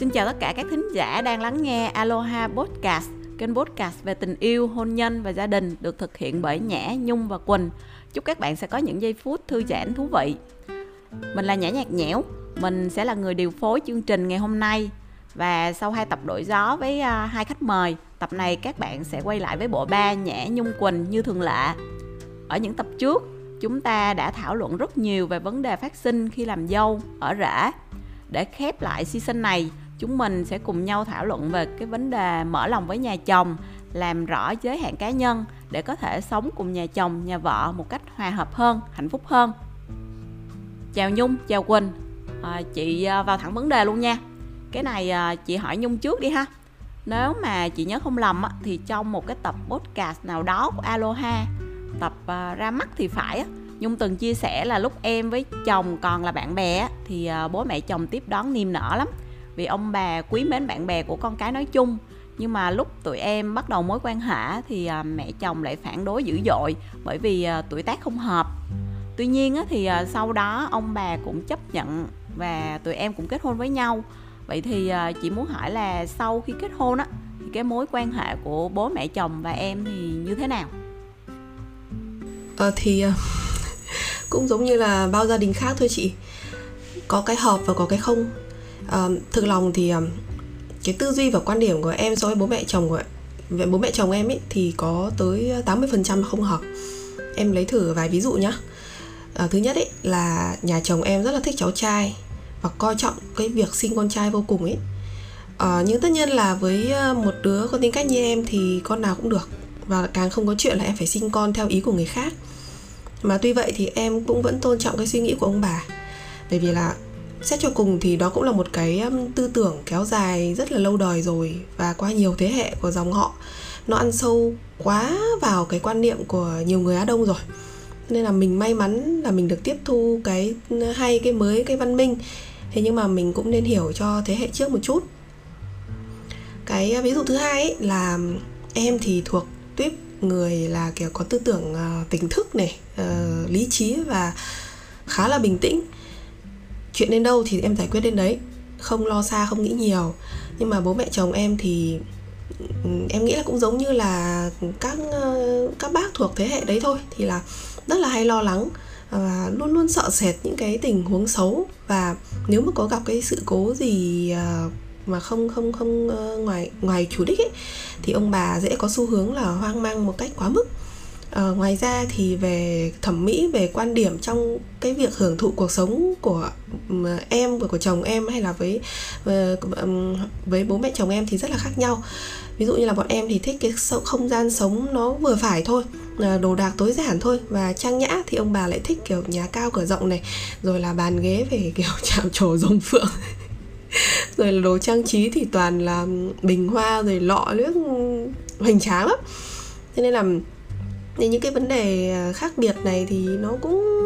Xin chào tất cả các thính giả đang lắng nghe Aloha Podcast, kênh podcast về tình yêu, hôn nhân và gia đình được thực hiện bởi Nhã, Nhung và Quỳnh. Chúc các bạn sẽ có những giây phút thư giãn thú vị. Mình là Nhã Nhạc Nhẽo, mình sẽ là người điều phối chương trình ngày hôm nay. Và sau hai tập đổi gió với à, hai khách mời, tập này các bạn sẽ quay lại với bộ ba Nhã, Nhung, Quỳnh như thường lệ. Ở những tập trước, chúng ta đã thảo luận rất nhiều về vấn đề phát sinh khi làm dâu, ở rể. Để khép lại season này, chúng mình sẽ cùng nhau thảo luận về cái vấn đề mở lòng với nhà chồng, làm rõ giới hạn cá nhân để có thể sống cùng nhà chồng, nhà vợ một cách hòa hợp hơn, hạnh phúc hơn. Chào Nhung, chào Quỳnh. À, chị à, vào thẳng vấn đề luôn nha. Cái này à, chị hỏi Nhung trước đi ha. Nếu mà chị nhớ không lầm á, thì trong một cái tập podcast nào đó của Aloha tập à, ra mắt thì phải á nhung từng chia sẻ là lúc em với chồng còn là bạn bè thì à, bố mẹ chồng tiếp đón niềm nở lắm vì ông bà quý mến bạn bè của con cái nói chung. Nhưng mà lúc tụi em bắt đầu mối quan hệ thì à, mẹ chồng lại phản đối dữ dội bởi vì à, tuổi tác không hợp. Tuy nhiên thì à, sau đó ông bà cũng chấp nhận và tụi em cũng kết hôn với nhau. Vậy thì chị muốn hỏi là sau khi kết hôn á thì cái mối quan hệ của bố mẹ chồng và em thì như thế nào? Ờ, à, thì cũng giống như là bao gia đình khác thôi chị. Có cái hợp và có cái không uh, thực lòng thì um, cái tư duy và quan điểm của em so với bố mẹ chồng của về bố mẹ chồng em ấy thì có tới 80% không hợp. Em lấy thử vài ví dụ nhá. À, thứ nhất ấy là nhà chồng em rất là thích cháu trai và coi trọng cái việc sinh con trai vô cùng ấy à, ờ, nhưng tất nhiên là với một đứa có tính cách như em thì con nào cũng được và càng không có chuyện là em phải sinh con theo ý của người khác. Mà tuy vậy thì em cũng vẫn tôn trọng cái suy nghĩ của ông bà. Bởi vì là xét cho cùng thì đó cũng là một cái tư tưởng kéo dài rất là lâu đời rồi và qua nhiều thế hệ của dòng họ. Nó ăn sâu quá vào cái quan niệm của nhiều người Á Đông rồi. Nên là mình may mắn là mình được tiếp thu cái hay cái mới cái văn minh. Thế nhưng mà mình cũng nên hiểu cho thế hệ trước một chút. Cái ví dụ thứ hai ấy là em thì thuộc tuyếp người là kiểu có tư tưởng uh, tỉnh thức này uh, lý trí và khá là bình tĩnh chuyện đến đâu thì em giải quyết đến đấy, không lo xa, không nghĩ nhiều. Nhưng mà bố mẹ chồng em thì ừ, em nghĩ là cũng giống như là các ờ, các bác thuộc thế hệ đấy thôi, thì là rất là hay lo lắng và luôn luôn sợ sệt những cái tình huống xấu. Và nếu mà có gặp cái sự cố gì ờ, mà không không không ờ, ngoài ngoài chủ đích ấy, thì ông bà dễ có xu hướng là hoang mang một cách quá mức à, ngoài ra thì về thẩm mỹ về quan điểm trong cái việc hưởng thụ cuộc sống của em và của chồng em hay là với ờ, với, bố mẹ chồng em thì rất là khác nhau. Ví dụ như là bọn em thì thích cái không gian sống nó vừa phải thôi ờ, đồ đạc tối giản thôi và trang nhã thì ông bà lại thích kiểu nhà cao cửa rộng này rồi là bàn ghế về kiểu chạm trổ rồng phượng. Rồi là đồ trang trí thì toàn là bình hoa rồi lọ nước hoành tráng lắm. Thế nên là thì những cái vấn đề à, khác biệt này thì nó cũng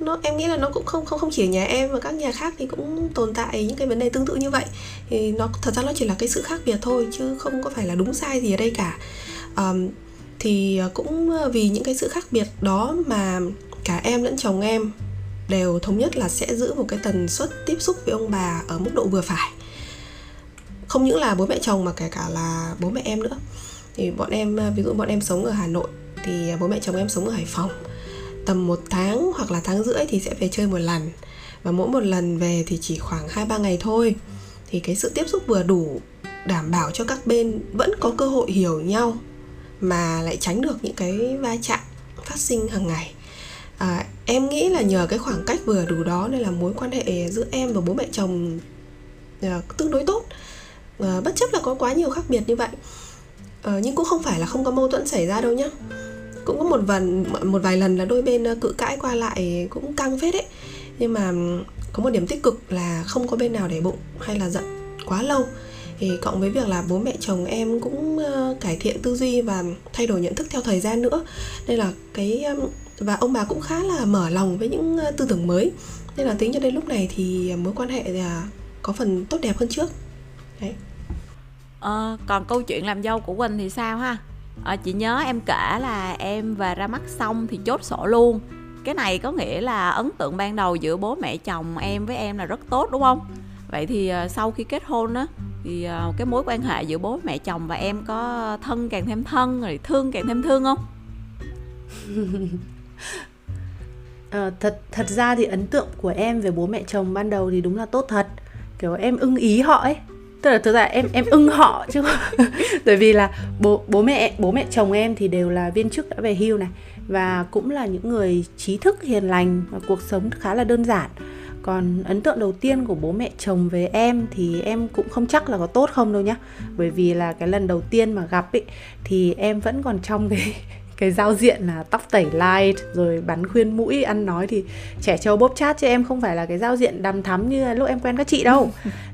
nó em nghĩ là nó cũng không không không chỉ ở nhà em và các nhà khác thì cũng tồn tại những cái vấn đề tương tự như vậy. Thì nó thật ra nó chỉ là cái sự khác biệt thôi chứ không có phải là đúng sai gì ở đây cả. Um, thì à, cũng à, vì những cái sự khác biệt đó mà cả em lẫn chồng em đều thống nhất là sẽ giữ một cái tần suất tiếp xúc với ông bà ở mức độ vừa phải. Không những là bố mẹ chồng mà kể cả là bố mẹ em nữa. Thì bọn em ví dụ bọn em sống ở hà nội thì à, bố mẹ chồng em sống ở hải phòng. Tầm một tháng hoặc là tháng rưỡi thì sẽ về chơi một lần. Và mỗi một lần về thì chỉ khoảng hai ba ngày thôi. Thì cái sự tiếp xúc vừa đủ đảm bảo cho các bên vẫn có cơ hội hiểu nhau mà lại tránh được những cái va chạm phát sinh hàng ngày. À, em nghĩ là nhờ cái khoảng cách vừa đủ đó nên là mối quan hệ giữa em và bố mẹ chồng à, tương đối tốt. À, bất chấp là có quá nhiều khác biệt như vậy. À, nhưng cũng không phải là không có mâu thuẫn xảy ra đâu nhá cũng có một vần một vài lần là đôi bên ờ, cự cãi qua lại cũng căng phết ấy. Nhưng mà có một điểm tích cực là không có bên nào để bụng hay là giận quá lâu. Thì cộng với việc là bố mẹ chồng em cũng ờ, cải thiện tư duy và thay đổi nhận thức theo thời gian nữa. Nên là cái và ông bà cũng khá là mở lòng với những ờ, tư tưởng mới. Nên là tính cho đến lúc này thì mối quan hệ là có phần tốt đẹp hơn trước. Đấy. À, còn câu chuyện làm dâu của quỳnh thì sao ha? À, chị nhớ em kể là em và ra mắt xong thì chốt sổ luôn. Cái này có nghĩa là ấn tượng ban đầu giữa bố mẹ chồng em với em là rất tốt đúng không? Vậy thì ờ, sau khi kết hôn á thì ờ, cái mối quan hệ giữa bố mẹ chồng và em có thân càng thêm thân rồi thương càng thêm thương không? À, thật thật ra thì ấn tượng của em về bố mẹ chồng ban đầu thì đúng là tốt thật. Kiểu em ưng ý họ ấy tức là thực ra em em ưng họ chứ. Bởi vì là bố bố mẹ bố mẹ chồng em thì đều là viên chức đã về hưu này. Và cũng là những người trí thức, hiền lành và cuộc sống khá là đơn giản. Còn ấn tượng đầu tiên của bố mẹ chồng về em thì em cũng không chắc là có tốt không đâu nhá. Bởi vì là cái lần đầu tiên mà gặp ấy thì em vẫn còn trong cái cái giao diện là tóc tẩy light, rồi bắn khuyên mũi, ăn nói thì trẻ trâu bóp chat chứ em không phải là cái giao diện đằm thắm như lúc em quen các chị đâu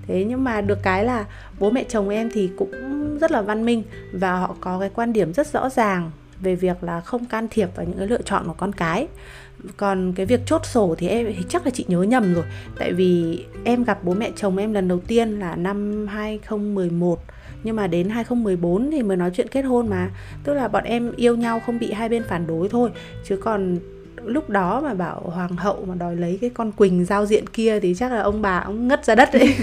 thế nhưng mà được cái là bố mẹ chồng em thì cũng rất là văn minh và họ có cái quan điểm rất rõ ràng về việc là không can thiệp vào những cái lựa chọn của con cái. Còn cái việc chốt sổ thì em thì chắc là chị nhớ nhầm rồi, tại vì em gặp bố mẹ chồng em lần đầu tiên là năm 2011 nhưng mà đến 2014 thì mới nói chuyện kết hôn mà. Tức là bọn em yêu nhau không bị hai bên phản đối thôi, chứ còn lúc đó mà bảo hoàng hậu mà đòi lấy cái con quỳnh giao diện kia thì chắc là ông bà ông ngất ra đất đấy.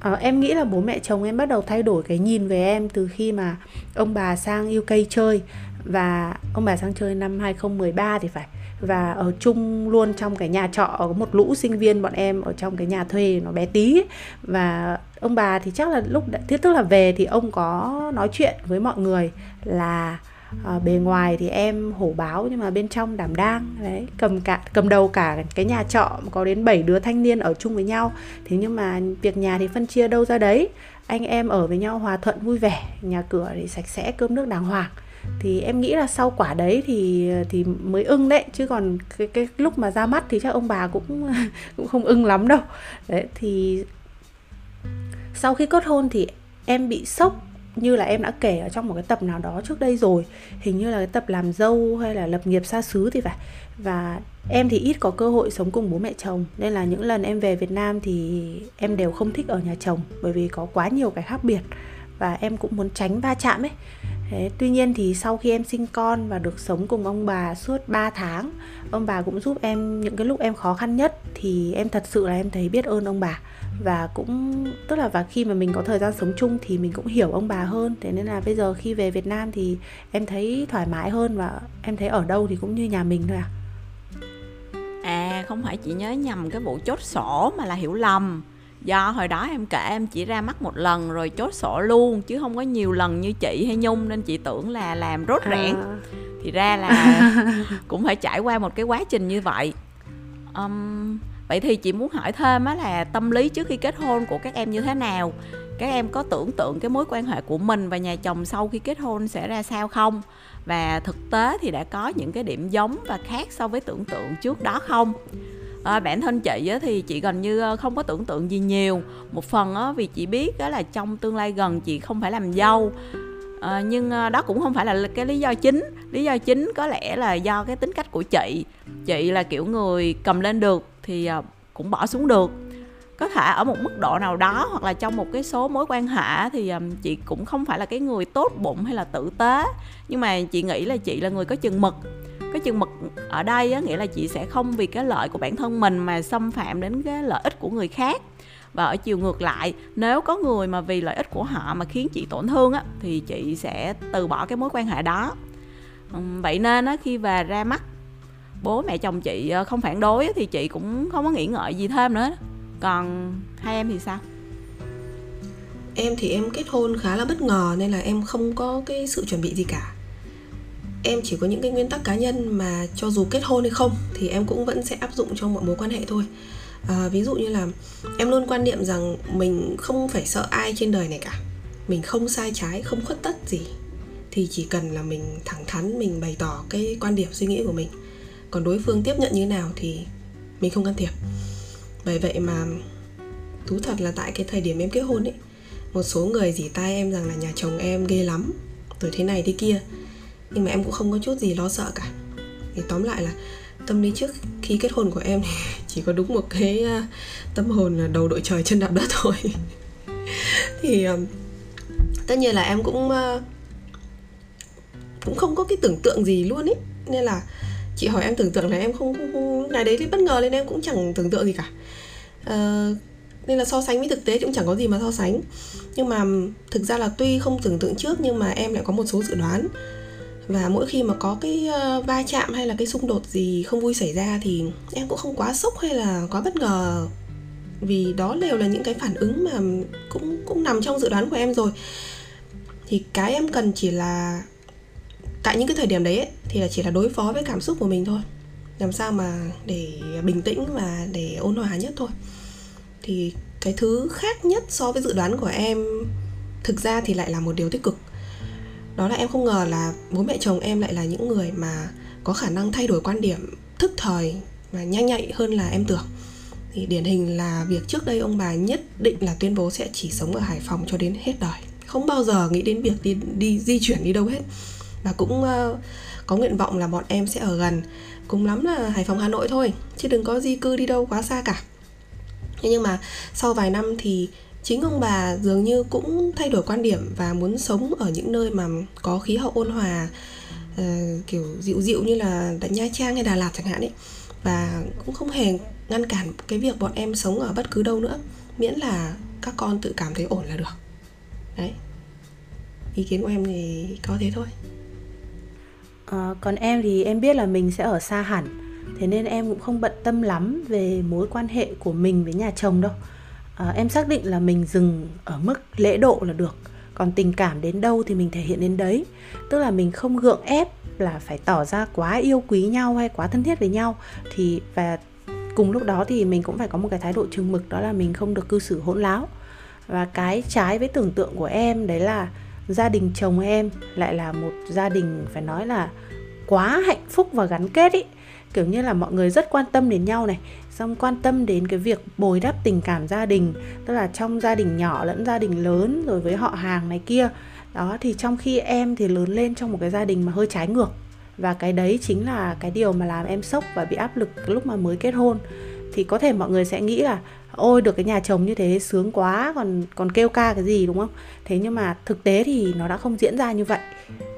À, em nghĩ là bố mẹ chồng em bắt đầu thay đổi cái nhìn về em từ khi mà ông bà sang UK chơi và ông bà sang chơi năm 2013 thì phải. Và ở chung luôn trong cái nhà trọ có một lũ sinh viên bọn em ở trong cái nhà thuê nó bé tí. Và ông bà thì chắc là lúc thiết tức là về thì ông có nói chuyện với mọi người là à, bề ngoài thì em hổ báo nhưng mà bên trong đảm đang đấy cầm cả cầm đầu cả cái nhà trọ có đến 7 đứa thanh niên ở chung với nhau. Thế nhưng mà việc nhà thì phân chia đâu ra đấy. Anh em ở với nhau hòa thuận vui vẻ nhà cửa thì sạch sẽ cơm nước đàng hoàng. Thì em nghĩ là sau quả đấy thì thì mới ưng đấy chứ còn cái cái lúc mà ra mắt thì chắc ông bà cũng cũng không ưng lắm đâu. Đấy thì sau khi kết hôn thì em bị sốc như là em đã kể ở trong một cái tập nào đó trước đây rồi. Hình như là cái tập làm dâu hay là lập nghiệp xa xứ thì phải. Và em thì ít có cơ hội sống cùng bố mẹ chồng. Nên là những lần em về Việt Nam thì em đều không thích ở nhà chồng bởi vì có quá nhiều cái khác biệt. Và em cũng muốn tránh va chạm ấy. Thế, tuy nhiên thì sau khi em sinh con và được sống cùng ông bà suốt 3 tháng Ông bà cũng giúp em những cái lúc em khó khăn nhất Thì em thật sự là em thấy biết ơn ông bà. Và cũng tức là và khi mà mình có thời gian sống chung thì mình cũng hiểu ông bà hơn. Thế nên là bây giờ khi về Việt Nam thì em thấy thoải mái hơn Và em thấy ở đâu thì cũng như nhà mình thôi à À không phải chị nhớ nhầm cái vụ chốt sổ mà là hiểu lầm do hồi đó em kể em chỉ ra mắt một lần rồi chốt sổ luôn chứ không có nhiều lần như chị hay nhung nên chị tưởng là làm rốt rẽn à. thì ra là cũng phải trải qua một cái quá trình như vậy. Um, vậy thì chị muốn hỏi thêm á là tâm lý trước khi kết hôn của các em như thế nào? Các em có tưởng tượng cái mối quan hệ của mình và nhà chồng sau khi kết hôn sẽ ra sao không? Và thực tế thì đã có những cái điểm giống và khác so với tưởng tượng trước đó không à, bản thân chị á, thì chị gần như ờ, không có tưởng tượng gì nhiều. Một phần á, vì chị biết đó là trong tương lai gần chị không phải làm dâu. À, nhưng ờ, đó cũng không phải là cái lý do chính. Lý do chính có lẽ là do cái tính cách của chị. Chị là kiểu người cầm lên được thì cũng bỏ xuống được. Có thể ở một mức độ nào đó hoặc là trong một cái số mối quan hệ thì um, chị cũng không phải là cái người tốt bụng hay là tử tế. Nhưng mà chị nghĩ là chị là người có chừng mực cái chừng mực ở đây á, nghĩa là chị sẽ không vì cái lợi của bản thân mình mà xâm phạm đến cái lợi ích của người khác. Và ở chiều ngược lại nếu có người mà vì lợi ích của họ mà khiến chị tổn thương á thì chị sẽ từ bỏ cái mối quan hệ đó. Vậy nên á khi về ra mắt bố mẹ chồng chị ờ, không phản đối thì chị cũng không có nghĩ ngợi gì thêm nữa. Còn hai em thì sao? Em thì em kết hôn khá là bất ngờ nên là em không có cái sự chuẩn bị gì cả em chỉ có những cái nguyên tắc cá nhân mà cho dù kết hôn hay không thì em cũng vẫn sẽ áp dụng trong mọi mối quan hệ thôi. À, ví dụ như là em luôn quan niệm rằng mình không phải sợ ai trên đời này cả. Mình không sai trái không khuất tất gì. Thì chỉ cần là mình thẳng thắn mình bày tỏ cái quan điểm suy nghĩ của mình. Còn đối phương tiếp nhận như nào thì mình không can thiệp. Bởi vậy mà thú thật là tại cái thời điểm em kết hôn ấy một số người dỉ tai em rằng là nhà chồng em ghê lắm rồi thế này thế kia nhưng mà em cũng không có chút gì lo sợ cả. Thì tóm lại là tâm lý trước khi kết hôn của em thì chỉ có đúng một cái à, tâm hồn là đầu đội trời chân đạp đất thôi. Thì à, tất nhiên là em cũng à, cũng không có cái tưởng tượng gì luôn ấy. Nên là chị hỏi em tưởng tượng là em không, không, không lúc này đấy thì bất ngờ nên em cũng chẳng tưởng tượng gì cả. Uh, nên là so sánh với thực tế cũng chẳng có gì mà so sánh. Nhưng mà thực ra là tuy không tưởng tượng trước nhưng mà em lại có một số dự đoán và mỗi khi mà có cái ờ, va chạm hay là cái xung đột gì không vui xảy ra thì em cũng không quá sốc hay là quá bất ngờ. Vì đó đều là những cái phản ứng mà cũng cũng nằm trong dự đoán của em rồi. Thì cái em cần chỉ là tại những cái thời điểm đấy ấy, thì là chỉ là đối phó với cảm xúc của mình thôi. Làm sao mà để bình tĩnh và để ôn hòa nhất thôi. Thì cái thứ khác nhất so với dự đoán của em thực ra thì lại là một điều tích cực đó là em không ngờ là bố mẹ chồng em lại là những người mà có khả năng thay đổi quan điểm thức thời và nhanh nhạy hơn là em tưởng. Thì điển hình là việc trước đây ông bà nhất định là tuyên bố sẽ chỉ sống ở Hải Phòng cho đến hết đời. Không bao giờ nghĩ đến việc đi đi di chuyển đi đâu hết. Và cũng uh, có nguyện vọng là bọn em sẽ ở gần. Cùng lắm là Hải Phòng Hà Nội thôi chứ đừng có di cư đi đâu quá xa cả. Nhưng mà sau vài năm thì chính ông bà dường như cũng thay đổi quan điểm và muốn sống ở những nơi mà có khí hậu ôn hòa uh, kiểu dịu dịu như là Nha Trang hay Đà Lạt chẳng hạn ấy. Và cũng không hề ngăn cản cái việc bọn em sống ở bất cứ đâu nữa miễn là các con tự cảm thấy ổn là được. Đấy. Ý kiến của em thì có thế thôi. À, còn em thì em biết là mình sẽ ở xa hẳn thế nên em cũng không bận tâm lắm về mối quan hệ của mình với nhà chồng đâu à, em xác định là mình dừng ở mức lễ độ là được. Còn tình cảm đến đâu thì mình thể hiện đến đấy. Tức là mình không gượng ép là phải tỏ ra quá yêu quý nhau hay quá thân thiết với nhau. Thì và cùng lúc đó thì mình cũng phải có một cái thái độ chừng mực đó là mình không được cư xử hỗn láo. Và cái trái với tưởng tượng của em đấy là gia đình chồng em lại là một gia đình phải nói là quá hạnh phúc và gắn kết ý kiểu như là mọi người rất quan tâm đến nhau này, xong quan tâm đến cái việc bồi đắp tình cảm gia đình, tức là trong gia đình nhỏ lẫn gia đình lớn rồi với họ hàng này kia. Đó, thì trong khi em thì lớn lên trong một cái gia đình mà hơi trái ngược. Và cái đấy chính là cái điều mà làm em sốc và bị áp lực lúc mà mới kết hôn. Thì có thể mọi người sẽ nghĩ là ôi, được cái nhà chồng như thế, sướng quá, còn còn kêu ca cái gì, đúng không? Thế nhưng mà thực tế thì nó đã không diễn ra như vậy.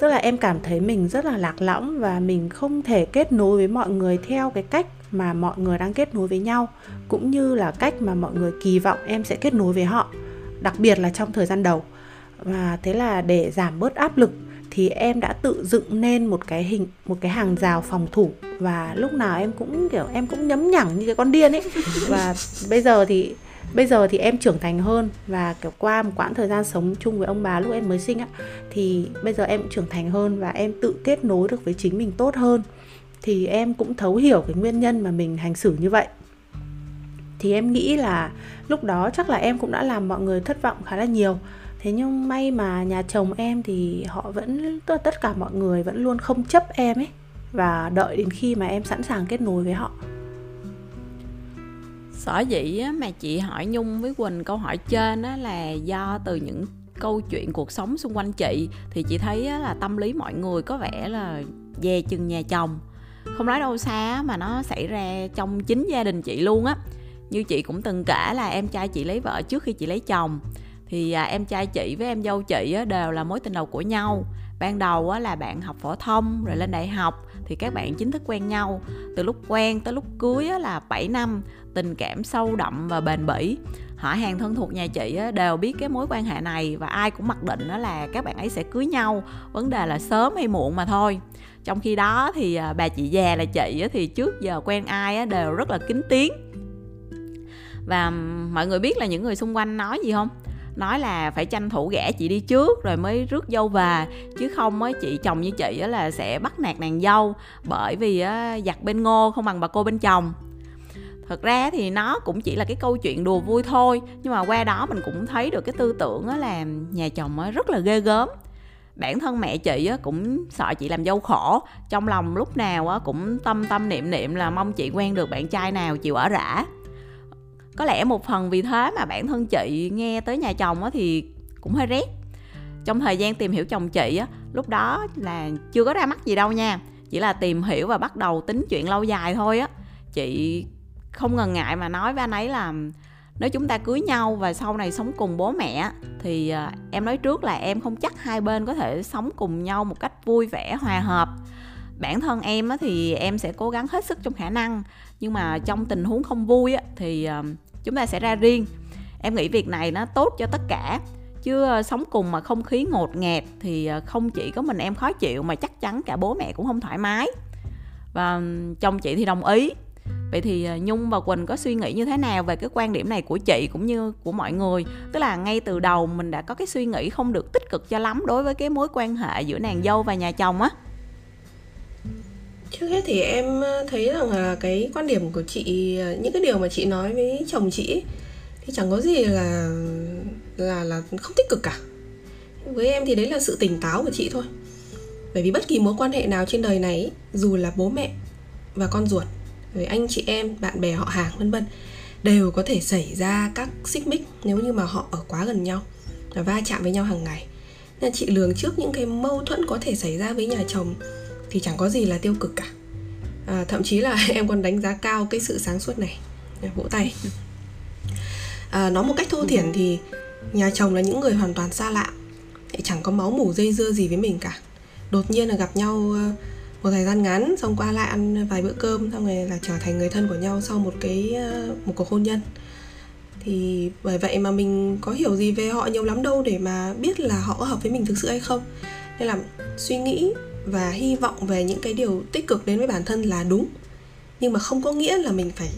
Tức là em cảm thấy mình rất là lạc lõng và mình không thể kết nối với mọi người theo cái cách mà mọi người đang kết nối với nhau, cũng như là cách mà mọi người kỳ vọng em sẽ kết nối với họ, đặc biệt là trong thời gian đầu. Và thế là để giảm bớt áp lực thì em đã tự dựng nên một cái hình một cái hàng rào phòng thủ. Và lúc nào em cũng kiểu em cũng nhấm nhẳng như cái con điên ấy. Và bây giờ thì bây giờ thì em trưởng thành hơn. Và kiểu qua một quãng thời gian sống chung với ông bà lúc em mới sinh á thì bây giờ em cũng trưởng thành hơn và em tự kết nối được với chính mình tốt hơn. Thì em cũng thấu hiểu cái nguyên nhân mà mình hành xử như vậy. Thì em nghĩ là lúc đó chắc là em cũng đã làm mọi người thất vọng khá là nhiều thế nhưng may mà nhà chồng em thì họ vẫn tất cả mọi người vẫn luôn không chấp em ấy, và đợi đến khi mà em sẵn sàng kết nối với họ. Sở dĩ mà chị hỏi nhung với quỳnh câu hỏi trên á là do từ những câu chuyện cuộc sống xung quanh chị, thì chị thấy là tâm lý mọi người có vẻ là về chừng nhà chồng. Không nói đâu xa mà nó xảy ra trong chính gia đình chị luôn á. Như chị cũng từng kể là em trai chị lấy vợ trước khi chị lấy chồng thì à, em trai chị với em dâu chị á, đều là mối tình đầu của nhau. Ban đầu á, là bạn học phổ thông rồi lên đại học thì các bạn chính thức quen nhau. Từ lúc quen tới lúc cưới á, là 7 năm tình cảm sâu đậm và bền bỉ. Họ hàng thân thuộc nhà chị á, đều biết cái mối quan hệ này và ai cũng mặc định đó là các bạn ấy sẽ cưới nhau. Vấn đề là sớm hay muộn mà thôi. Trong khi đó thì à, bà chị già là chị á, thì trước giờ quen ai á, đều rất là kính tiếng. Và mọi người biết là những người xung quanh nói gì không? Nói là phải tranh thủ gả chị đi trước rồi mới rước dâu về. Chứ không á, chị, chồng như chị là sẽ bắt nạt nàng dâu bởi vì giặt bên ngô không bằng bà cô bên chồng. Thật ra thì nó cũng chỉ là cái câu chuyện đùa vui thôi, nhưng mà qua đó mình cũng thấy được cái tư tưởng là nhà chồng rất là ghê gớm. Bản thân mẹ chị cũng sợ chị làm dâu khổ, trong lòng lúc nào cũng tâm tâm niệm niệm là mong chị quen được bạn trai nào chịu ở rã có lẽ một phần vì thế mà bản thân chị nghe tới nhà chồng á thì cũng hơi rét. Trong thời gian tìm hiểu chồng chị á lúc đó là chưa có ra mắt gì đâu nha. Chỉ là tìm hiểu và bắt đầu tính chuyện lâu dài thôi á. Chị không ngần ngại mà nói với anh ấy là nếu chúng ta cưới nhau và sau này sống cùng bố mẹ thì à, em nói trước là em không chắc hai bên có thể sống cùng nhau một cách vui vẻ hòa hợp. Bản thân em á, thì em sẽ cố gắng hết sức trong khả năng nhưng mà trong tình huống không vui á, thì à, chúng ta sẽ ra riêng. Em nghĩ việc này nó tốt cho tất cả. Chứ ờ, sống cùng mà không khí ngột ngạt thì ờ, không chỉ có mình em khó chịu mà chắc chắn cả bố mẹ cũng không thoải mái. Và chồng chị thì đồng ý. Vậy thì ờ, nhung và quỳnh có suy nghĩ như thế nào về cái quan điểm này của chị cũng như của mọi người? Tức là ngay từ đầu mình đã có cái suy nghĩ không được tích cực cho lắm đối với cái mối quan hệ giữa nàng dâu và nhà chồng á trước hết thì em ờ, thấy rằng là cái quan điểm của chị ờ, những cái điều mà chị nói với chồng chị thì chẳng có gì là là là không tích cực cả. Với em thì đấy là sự tỉnh táo của chị thôi. Bởi vì bất kỳ mối quan hệ nào trên đời này dù là bố mẹ và con ruột, rồi anh chị em, bạn bè, họ hàng, vân vân, đều có thể xảy ra các xích mích nếu như mà họ ở quá gần nhau và va chạm với nhau hàng ngày. Nên chị lường trước những cái mâu thuẫn có thể xảy ra với nhà chồng thì chẳng có gì là tiêu cực cả. À, thậm chí là em còn đánh giá cao cái sự sáng suốt này. Vỗ tay. À, nói một cách thô thiển thì nhà chồng là những người hoàn toàn xa lạ. Chẳng có máu mủ dây dưa gì với mình cả. Đột nhiên là gặp nhau ờ, một thời gian ngắn xong qua lại ăn vài bữa cơm xong rồi là trở thành người thân của nhau sau một cái ờ, một cuộc hôn nhân. Thì bởi vậy mà mình có hiểu gì về họ nhiều lắm đâu để mà biết là họ có hợp với mình thực sự hay không. Nên là suy nghĩ và hy vọng về những cái điều tích cực đến với bản thân là đúng nhưng mà không có nghĩa là mình phải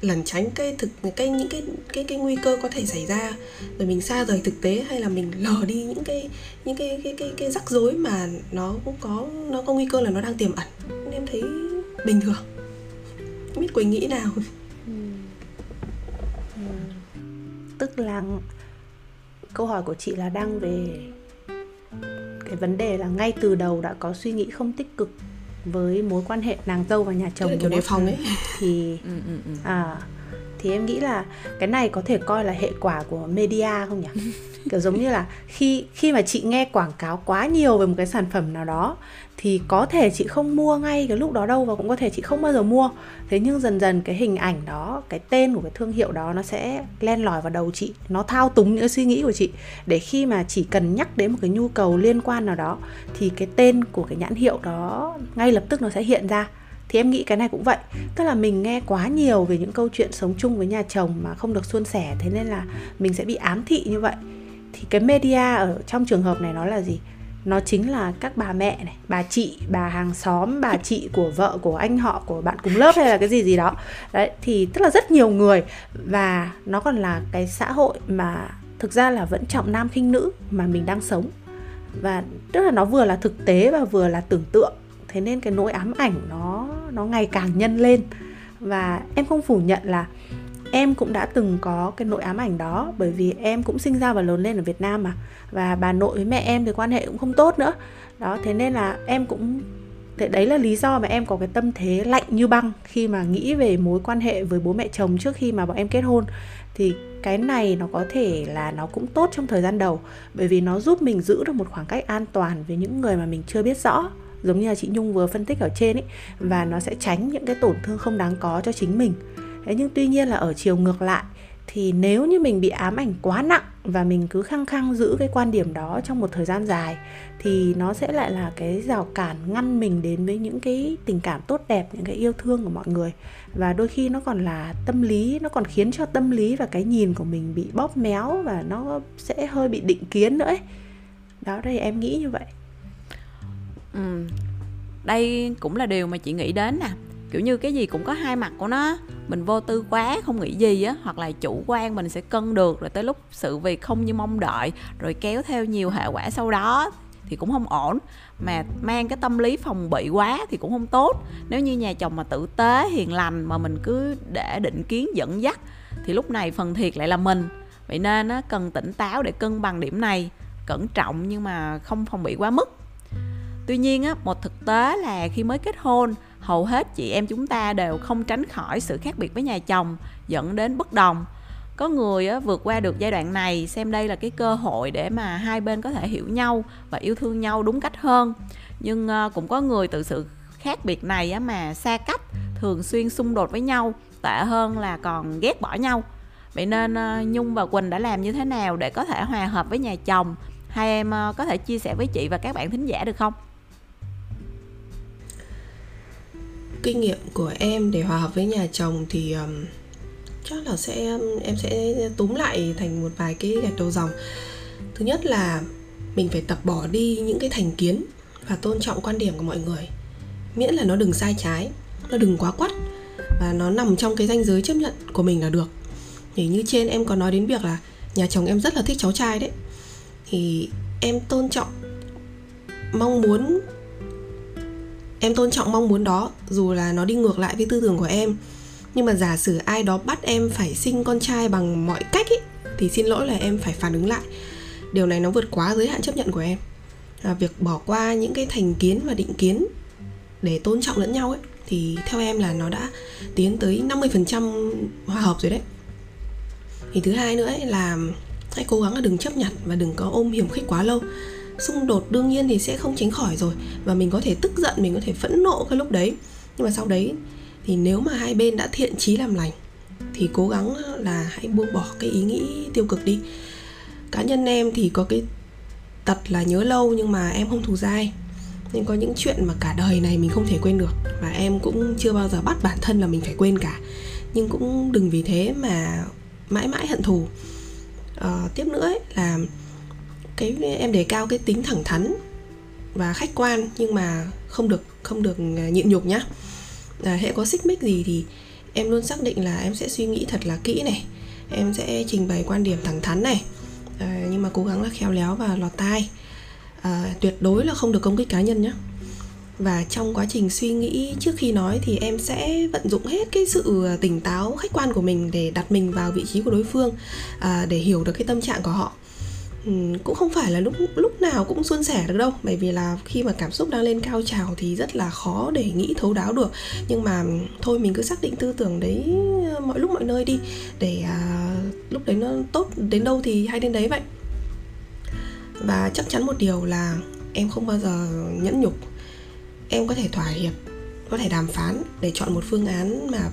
lẩn tránh cái thực, cái những cái cái cái nguy cơ có thể xảy ra rồi mình xa rời thực tế hay là mình lờ đi những cái những cái cái cái cái rắc rối mà nó cũng có, nó có nguy cơ là nó đang tiềm ẩn nên em thấy bình thường không biết quỳnh nghĩ nào ừ. Ừ. tức là câu hỏi của chị là đang về cái vấn đề là ngay từ đầu đã có suy nghĩ không tích cực với mối quan hệ nàng dâu và nhà chồng kiểu đề phòng ấy. Thì ừ, ừ, ừ. à thì em nghĩ là cái này có thể coi là hệ quả của media không nhỉ? Kiểu giống như là khi khi mà chị nghe quảng cáo quá nhiều về một cái sản phẩm nào đó thì có thể chị không mua ngay cái lúc đó đâu và cũng có thể chị không bao giờ mua. Thế nhưng dần dần cái hình ảnh đó, cái tên của cái thương hiệu đó nó sẽ len lỏi vào đầu chị, nó thao túng những suy nghĩ của chị. Để khi mà chỉ cần nhắc đến một cái nhu cầu liên quan nào đó thì cái tên của cái nhãn hiệu đó ngay lập tức nó sẽ hiện ra. Thì em nghĩ cái này cũng vậy. Tức là mình nghe quá nhiều về những câu chuyện sống chung với nhà chồng mà không được suôn sẻ, thế nên là mình sẽ bị ám thị như vậy. Thì cái media ở trong trường hợp này nó là gì? Nó chính là các bà mẹ này, bà chị, bà hàng xóm, bà chị của vợ, của anh họ, của bạn cùng lớp hay là cái gì gì đó. Đấy, thì tức là rất nhiều người. Và nó còn là cái xã hội mà thực ra là vẫn trọng nam khinh nữ mà mình đang sống. Và tức là nó vừa là thực tế và vừa là tưởng tượng. Thế nên cái nỗi ám ảnh nó nó ngày càng nhân lên. Và em không phủ nhận là em cũng đã từng có cái nỗi ám ảnh đó, bởi vì em cũng sinh ra và lớn lên ở Việt Nam mà. Và bà nội với mẹ em thì quan hệ cũng không tốt nữa. Đó, thế nên là em cũng, thế đấy là lý do mà em có cái tâm thế lạnh như băng khi mà nghĩ về mối quan hệ với bố mẹ chồng trước khi mà bọn em kết hôn. Thì cái này nó có thể là nó cũng tốt trong thời gian đầu, bởi vì nó giúp mình giữ được một khoảng cách an toàn với những người mà mình chưa biết rõ, giống như là chị Nhung vừa phân tích ở trên ấy. Và nó sẽ tránh những cái tổn thương không đáng có cho chính mình thế nhưng tuy nhiên là ở chiều ngược lại, thì nếu như mình bị ám ảnh quá nặng và mình cứ khăng khăng giữ cái quan điểm đó trong một thời gian dài, thì nó sẽ lại là cái rào cản ngăn mình đến với những cái tình cảm tốt đẹp, những cái yêu thương của mọi người. Và đôi khi nó còn là tâm lý, nó còn khiến cho tâm lý và cái nhìn của mình bị bóp méo và nó sẽ hơi bị định kiến nữa ấy. Đó, đây em nghĩ như vậy. Ừ đây cũng là điều mà chị nghĩ đến nè kiểu như cái gì cũng có hai mặt của nó. Mình vô tư quá, không nghĩ gì á, hoặc là chủ quan mình sẽ cân được, rồi tới lúc sự việc không như mong đợi, rồi kéo theo nhiều hệ quả sau đó thì cũng không ổn. Mà mang cái tâm lý phòng bị quá thì cũng không tốt. Nếu như nhà chồng mà tử tế, hiền lành mà mình cứ để định kiến dẫn dắt thì lúc này phần thiệt lại là mình. Vậy nên á, cần tỉnh táo để cân bằng điểm này, cẩn trọng nhưng mà không phòng bị quá mức. Tuy nhiên á, một thực tế là khi mới kết hôn hầu hết chị em chúng ta đều không tránh khỏi sự khác biệt với nhà chồng dẫn đến bất đồng. Có người á, vượt qua được giai đoạn này xem đây là cái cơ hội để mà hai bên có thể hiểu nhau và yêu thương nhau đúng cách hơn. Nhưng ờ, cũng có người từ sự khác biệt này á, mà xa cách thường xuyên xung đột với nhau tệ hơn là còn ghét bỏ nhau. Vậy nên ờ, nhung và quỳnh đã làm như thế nào để có thể hòa hợp với nhà chồng? Hai em ờ, có thể chia sẻ với chị và các bạn thính giả được không? Kinh nghiệm của em để hòa hợp với nhà chồng thì um, chắc là sẽ em sẽ túm lại thành một vài cái gạch đầu dòng. Thứ nhất là mình phải tập bỏ đi những cái thành kiến và tôn trọng quan điểm của mọi người. Miễn là nó đừng sai trái nó đừng quá quắt và nó nằm trong cái ranh giới chấp nhận của mình là được. Thì như trên em có nói đến việc là nhà chồng em rất là thích cháu trai đấy. Thì em tôn trọng mong muốn em tôn trọng mong muốn đó dù là nó đi ngược lại với tư tưởng của em. Nhưng mà giả sử ai đó bắt em phải sinh con trai bằng mọi cách ý, thì xin lỗi là em phải phản ứng lại. Điều này nó vượt quá giới hạn chấp nhận của em. Là việc bỏ qua những cái thành kiến và định kiến để tôn trọng lẫn nhau ấy thì theo em là nó đã tiến tới 50% hòa hợp rồi đấy. Thì thứ hai nữa ấy là hãy cố gắng là đừng chấp nhận và đừng có ôm hiểm khích quá lâu xung đột đương nhiên thì sẽ không tránh khỏi rồi. Và mình có thể tức giận mình có thể phẫn nộ cái lúc đấy. Nhưng mà sau đấy thì nếu mà hai bên đã thiện chí làm lành thì cố gắng là hãy buông bỏ cái ý nghĩ tiêu cực đi. Cá nhân em thì có cái tật là nhớ lâu nhưng mà em không thù dai. Nên có những chuyện mà cả đời này mình không thể quên được và em cũng chưa bao giờ bắt bản thân là mình phải quên cả. Nhưng cũng đừng vì thế mà mãi mãi hận thù. À, tiếp nữa ấy là cái em đề cao cái tính thẳng thắn và khách quan nhưng mà không được không được à, nhịn nhục nhá. À, hệ có xích mích gì thì em luôn xác định là em sẽ suy nghĩ thật là kỹ này em sẽ trình bày quan điểm thẳng thắn này à, nhưng mà cố gắng là khéo léo và lọt tai. À, tuyệt đối là không được công kích cá nhân nhé và trong quá trình suy nghĩ trước khi nói thì em sẽ vận dụng hết cái sự à, tỉnh táo khách quan của mình để đặt mình vào vị trí của đối phương à, để hiểu được cái tâm trạng của họ. Ừ, cũng không phải là lúc lúc nào cũng suôn sẻ được đâu. Bởi vì là khi mà cảm xúc đang lên cao trào thì rất là khó để nghĩ thấu đáo được. Nhưng mà thôi mình cứ xác định tư tưởng đấy ờ, mọi lúc mọi nơi đi. Để à, lúc đấy nó tốt đến đâu thì hay đến đấy vậy. Và chắc chắn một điều là em không bao giờ nhẫn nhục. Em có thể thỏa hiệp có thể đàm phán để chọn một phương án mà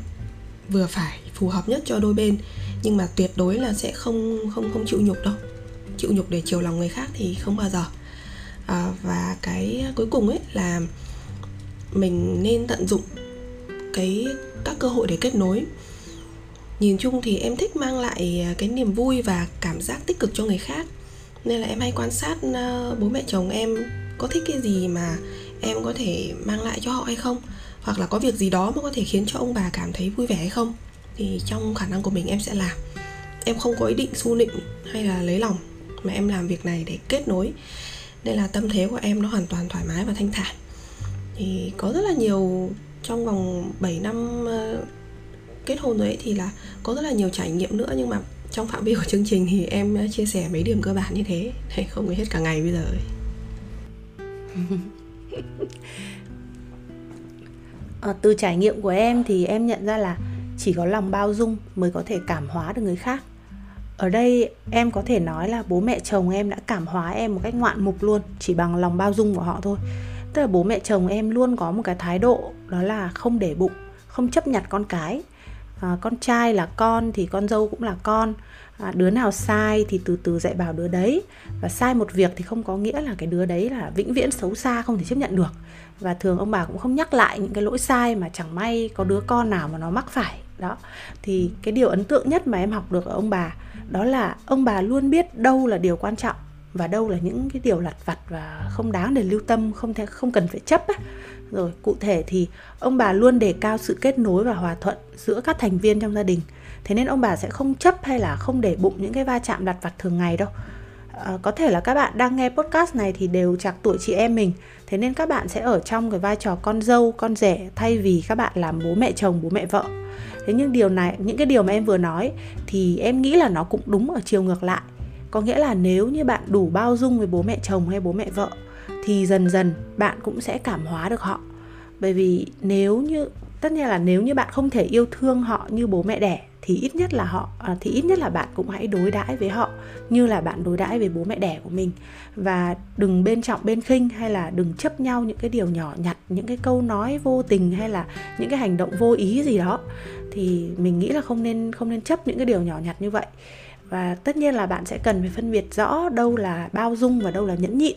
vừa phải phù hợp nhất cho đôi bên. Nhưng mà tuyệt đối là sẽ không không không chịu nhục đâu chịu nhục để chiều lòng người khác thì không bao giờ. À, và cái cuối cùng ấy là mình nên tận dụng cái các cơ hội để kết nối. Nhìn chung thì em thích mang lại à, cái niềm vui và cảm giác tích cực cho người khác. Nên là em hay quan sát à, bố mẹ chồng em có thích cái gì mà em có thể mang lại cho họ hay không hoặc là có việc gì đó mà có thể khiến cho ông bà cảm thấy vui vẻ hay không thì trong khả năng của mình em sẽ làm. Em không có ý định su nịnh hay là lấy lòng mà em làm việc này để kết nối. Nên là tâm thế của em nó hoàn toàn thoải mái và thanh thản. Thì có rất là nhiều trong vòng 7 năm ờ, kết hôn rồi ấy thì là có rất là nhiều trải nghiệm nữa. Nhưng mà trong phạm vi của chương trình thì em ờ, chia sẻ mấy điểm cơ bản như thế. Để không hết cả ngày bây giờ ấy. à, từ trải nghiệm của em thì em nhận ra là chỉ có lòng bao dung mới có thể cảm hóa được người khác ở đây em có thể nói là bố mẹ chồng em đã cảm hóa em một cách ngoạn mục luôn chỉ bằng lòng bao dung của họ thôi. Tức là bố mẹ chồng em luôn có một cái thái độ đó là không để bụng không chấp nhặt con cái. À, con trai là con thì con dâu cũng là con. À, đứa nào sai thì từ từ dạy bảo đứa đấy. Và sai một việc thì không có nghĩa là cái đứa đấy là vĩnh viễn xấu xa không thể chấp nhận được. Và thường ông bà cũng không nhắc lại những cái lỗi sai mà chẳng may có đứa con nào mà nó mắc phải đó. Thì cái điều ấn tượng nhất mà em học được ở ông bà đó là ông bà luôn biết đâu là điều quan trọng và đâu là những cái điều lặt vặt và không đáng để lưu tâm không thể không cần phải chấp á. Rồi cụ thể thì ông bà luôn đề cao sự kết nối và hòa thuận giữa các thành viên trong gia đình. Thế nên ông bà sẽ không chấp hay là không để bụng những cái va chạm lặt vặt thường ngày đâu. À, có thể là các bạn đang nghe podcast này thì đều chạc tuổi chị em mình. Thế nên các bạn sẽ ở trong cái vai trò con dâu con rể thay vì các bạn làm bố mẹ chồng bố mẹ vợ thế nhưng điều này, những cái điều mà em vừa nói thì em nghĩ là nó cũng đúng ở chiều ngược lại. Có nghĩa là nếu như bạn đủ bao dung với bố mẹ chồng hay bố mẹ vợ, thì dần dần bạn cũng sẽ cảm hóa được họ. Bởi vì nếu như, tất nhiên là nếu như bạn không thể yêu thương họ như bố mẹ đẻ, thì ít nhất là họ à, thì ít nhất là bạn cũng hãy đối đãi với họ như là bạn đối đãi với bố mẹ đẻ của mình. Và đừng bên trọng bên khinh hay là đừng chấp nhau những cái điều nhỏ nhặt, những cái câu nói vô tình hay là những cái hành động vô ý gì đó. Thì mình nghĩ là không nên không nên chấp những cái điều nhỏ nhặt như vậy. Và tất nhiên là bạn sẽ cần phải phân biệt rõ đâu là bao dung và đâu là nhẫn nhịn.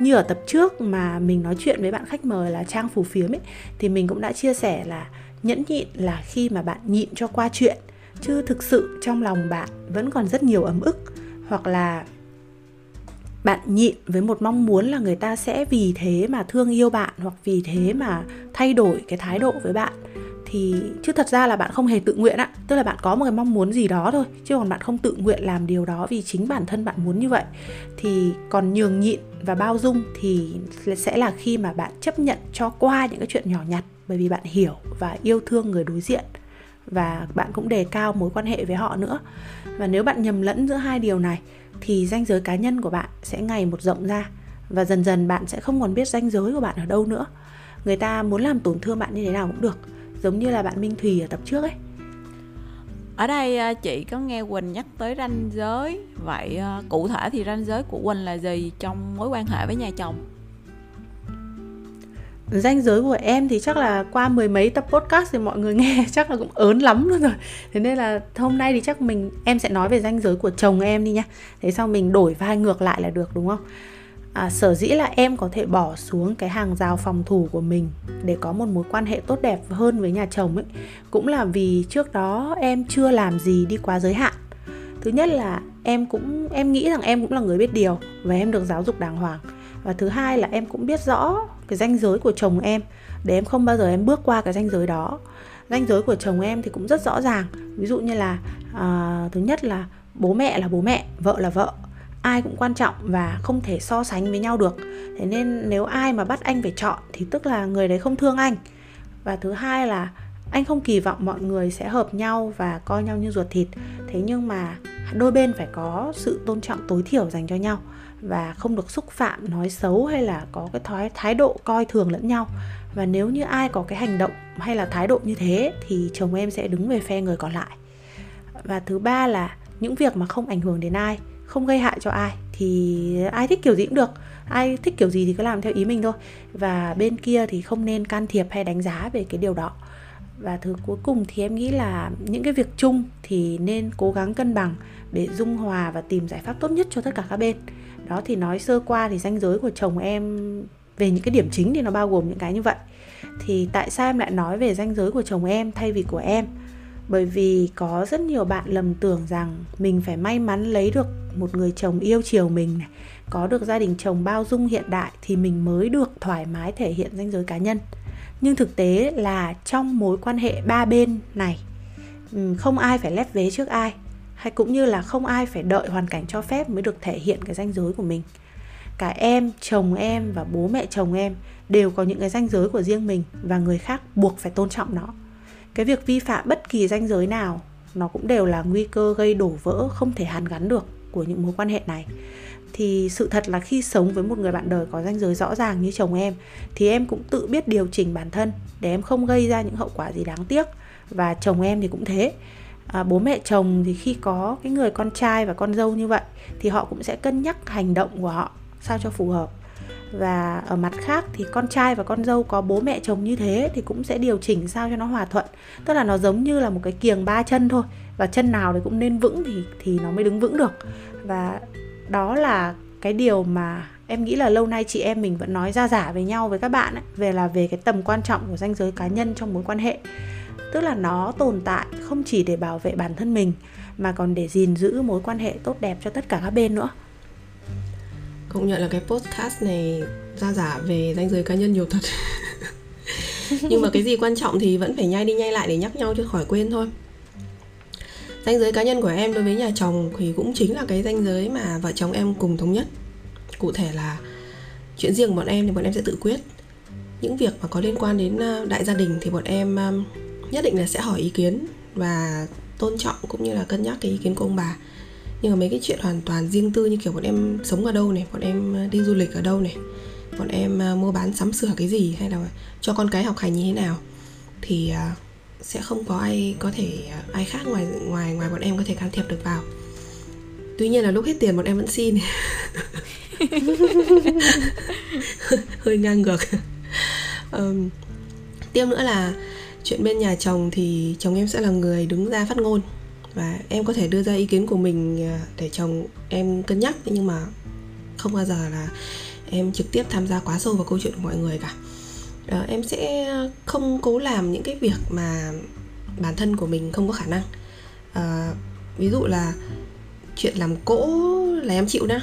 Như ở tập trước mà mình nói chuyện với bạn khách mời là trang phù phiếm ấy, thì mình cũng đã chia sẻ là nhẫn nhịn là khi mà bạn nhịn cho qua chuyện. Chứ thực sự trong lòng bạn vẫn còn rất nhiều ấm ức hoặc là bạn nhịn với một mong muốn là người ta sẽ vì thế mà thương yêu bạn hoặc vì thế mà thay đổi cái thái độ với bạn. Thì chứ thật ra là bạn không hề tự nguyện ạ tức là bạn có một cái mong muốn gì đó thôi, chứ còn bạn không tự nguyện làm điều đó vì chính bản thân bạn muốn như vậy. Thì còn nhường nhịn và bao dung thì sẽ là khi mà bạn chấp nhận cho qua những cái chuyện nhỏ nhặt, bởi vì bạn hiểu và yêu thương người đối diện và bạn cũng đề cao mối quan hệ với họ nữa. Và nếu bạn nhầm lẫn giữa hai điều này, thì ranh giới cá nhân của bạn sẽ ngày một rộng ra và dần dần bạn sẽ không còn biết ranh giới của bạn ở đâu nữa. Người ta muốn làm tổn thương bạn như thế nào cũng được, giống như là bạn Minh Thùy ở tập trước ấy. Ở đây à, chị có nghe Quỳnh nhắc tới ranh giới. Vậy à, cụ thể thì ranh giới của Quỳnh là gì trong mối quan hệ với nhà chồng? Danh giới của em thì chắc là qua mười mấy tập podcast thì mọi người nghe chắc là cũng ớn lắm luôn rồi. Thế nên là hôm nay thì chắc mình em sẽ nói về danh giới của chồng em đi nha thế sau mình đổi vai ngược lại là được đúng không? À, sở dĩ là em có thể bỏ xuống cái hàng rào phòng thủ của mình để có một mối quan hệ tốt đẹp hơn với nhà chồng ấy cũng là vì trước đó em chưa làm gì đi quá giới hạn. Thứ nhất là em cũng em nghĩ rằng em cũng là người biết điều và em được giáo dục đàng hoàng. Và thứ hai là em cũng biết rõ cái ranh giới của chồng em để em không bao giờ em bước qua cái ranh giới đó. Ranh giới của chồng em thì cũng rất rõ ràng. Ví dụ như là à, thứ nhất là bố mẹ là bố mẹ vợ là vợ. Ai cũng quan trọng và không thể so sánh với nhau được. Thế nên nếu ai mà bắt anh phải chọn thì tức là người đấy không thương anh. Và thứ hai là anh không kỳ vọng mọi người sẽ hợp nhau và coi nhau như ruột thịt. Thế nhưng mà đôi bên phải có sự tôn trọng tối thiểu dành cho nhau và không được xúc phạm, nói xấu hay là có cái thói, thái độ coi thường lẫn nhau. Và nếu như ai có cái hành động hay là thái độ như thế thì chồng em sẽ đứng về phe người còn lại. Và thứ ba là những việc mà không ảnh hưởng đến ai, không gây hại cho ai thì ai thích kiểu gì cũng được. Ai thích kiểu gì thì cứ làm theo ý mình thôi. Và bên kia thì không nên can thiệp hay đánh giá về cái điều đó. Và thứ cuối cùng thì em nghĩ là những cái việc chung thì nên cố gắng cân bằng để dung hòa và tìm giải pháp tốt nhất cho tất cả các bên đó thì nói sơ qua thì danh giới của chồng em về những cái điểm chính thì nó bao gồm những cái như vậy. Thì tại sao em lại nói về danh giới của chồng em thay vì của em? Bởi vì có rất nhiều bạn lầm tưởng rằng mình phải may mắn lấy được một người chồng yêu chiều mình này, có được gia đình chồng bao dung hiện đại thì mình mới được thoải mái thể hiện danh giới cá nhân. Nhưng thực tế là trong mối quan hệ ba bên này ừ, không ai phải lép vế trước ai hay cũng như là không ai phải đợi hoàn cảnh cho phép mới được thể hiện cái danh giới của mình. Cả em, chồng em và bố mẹ chồng em đều có những cái danh giới của riêng mình và người khác buộc phải tôn trọng nó. Cái việc vi phạm bất kỳ danh giới nào, nó cũng đều là nguy cơ gây đổ vỡ không thể hàn gắn được của những mối quan hệ này. Thì sự thật là khi sống với một người bạn đời có danh giới rõ ràng như chồng em, thì em cũng tự biết điều chỉnh bản thân để em không gây ra những hậu quả gì đáng tiếc. Và chồng em thì cũng thế à, bố mẹ chồng thì khi có cái người con trai và con dâu như vậy thì họ cũng sẽ cân nhắc hành động của họ sao cho phù hợp. Và ở mặt khác thì con trai và con dâu có bố mẹ chồng như thế thì cũng sẽ điều chỉnh sao cho nó hòa thuận. Tức là nó giống như là một cái kiềng ba chân thôi và chân nào thì cũng nên vững thì thì nó mới đứng vững được. Và đó là cái điều mà em nghĩ là lâu nay chị em mình vẫn nói ra giả với nhau với các bạn ấy, về là về cái tầm quan trọng của danh giới cá nhân trong mối quan hệ tức là nó tồn tại không chỉ để bảo vệ bản thân mình, mà còn để gìn giữ mối quan hệ tốt đẹp cho tất cả các bên nữa. Công nhận là cái podcast này ra giả về danh giới cá nhân nhiều thật. Nhưng mà cái gì quan trọng thì vẫn phải nhai đi nhai lại để nhắc nhau chứ khỏi quên thôi. Danh giới cá nhân của em đối với nhà chồng thì cũng chính là cái danh giới mà vợ chồng em cùng thống nhất. Cụ thể là chuyện riêng của bọn em thì bọn em sẽ tự quyết. Những việc mà có liên quan đến ờ, đại gia đình thì bọn em nhất định là sẽ hỏi ý kiến và tôn trọng cũng như là cân nhắc cái ý kiến của ông bà. Nhưng mà mấy cái chuyện hoàn toàn riêng tư như kiểu bọn em sống ở đâu này bọn em ờ, đi du lịch ở đâu này bọn em ờ, mua bán sắm sửa cái gì hay là cho con cái học hành như thế nào thì ờ, sẽ không có ai có thể ai khác ngoài ngoài ngoài bọn em có thể can thiệp được vào. Tuy nhiên là lúc hết tiền bọn em vẫn xin. Hơi ngang ngược. Um, tiếp nữa là chuyện bên nhà chồng thì chồng em sẽ là người đứng ra phát ngôn. Và em có thể đưa ra ý kiến của mình à, để chồng em cân nhắc nhưng mà không bao giờ là em trực tiếp tham gia quá sâu vào câu chuyện của mọi người cả. À, em sẽ không cố làm những cái việc mà bản thân của mình không có khả năng. À, ví dụ là chuyện làm cỗ là em chịu đó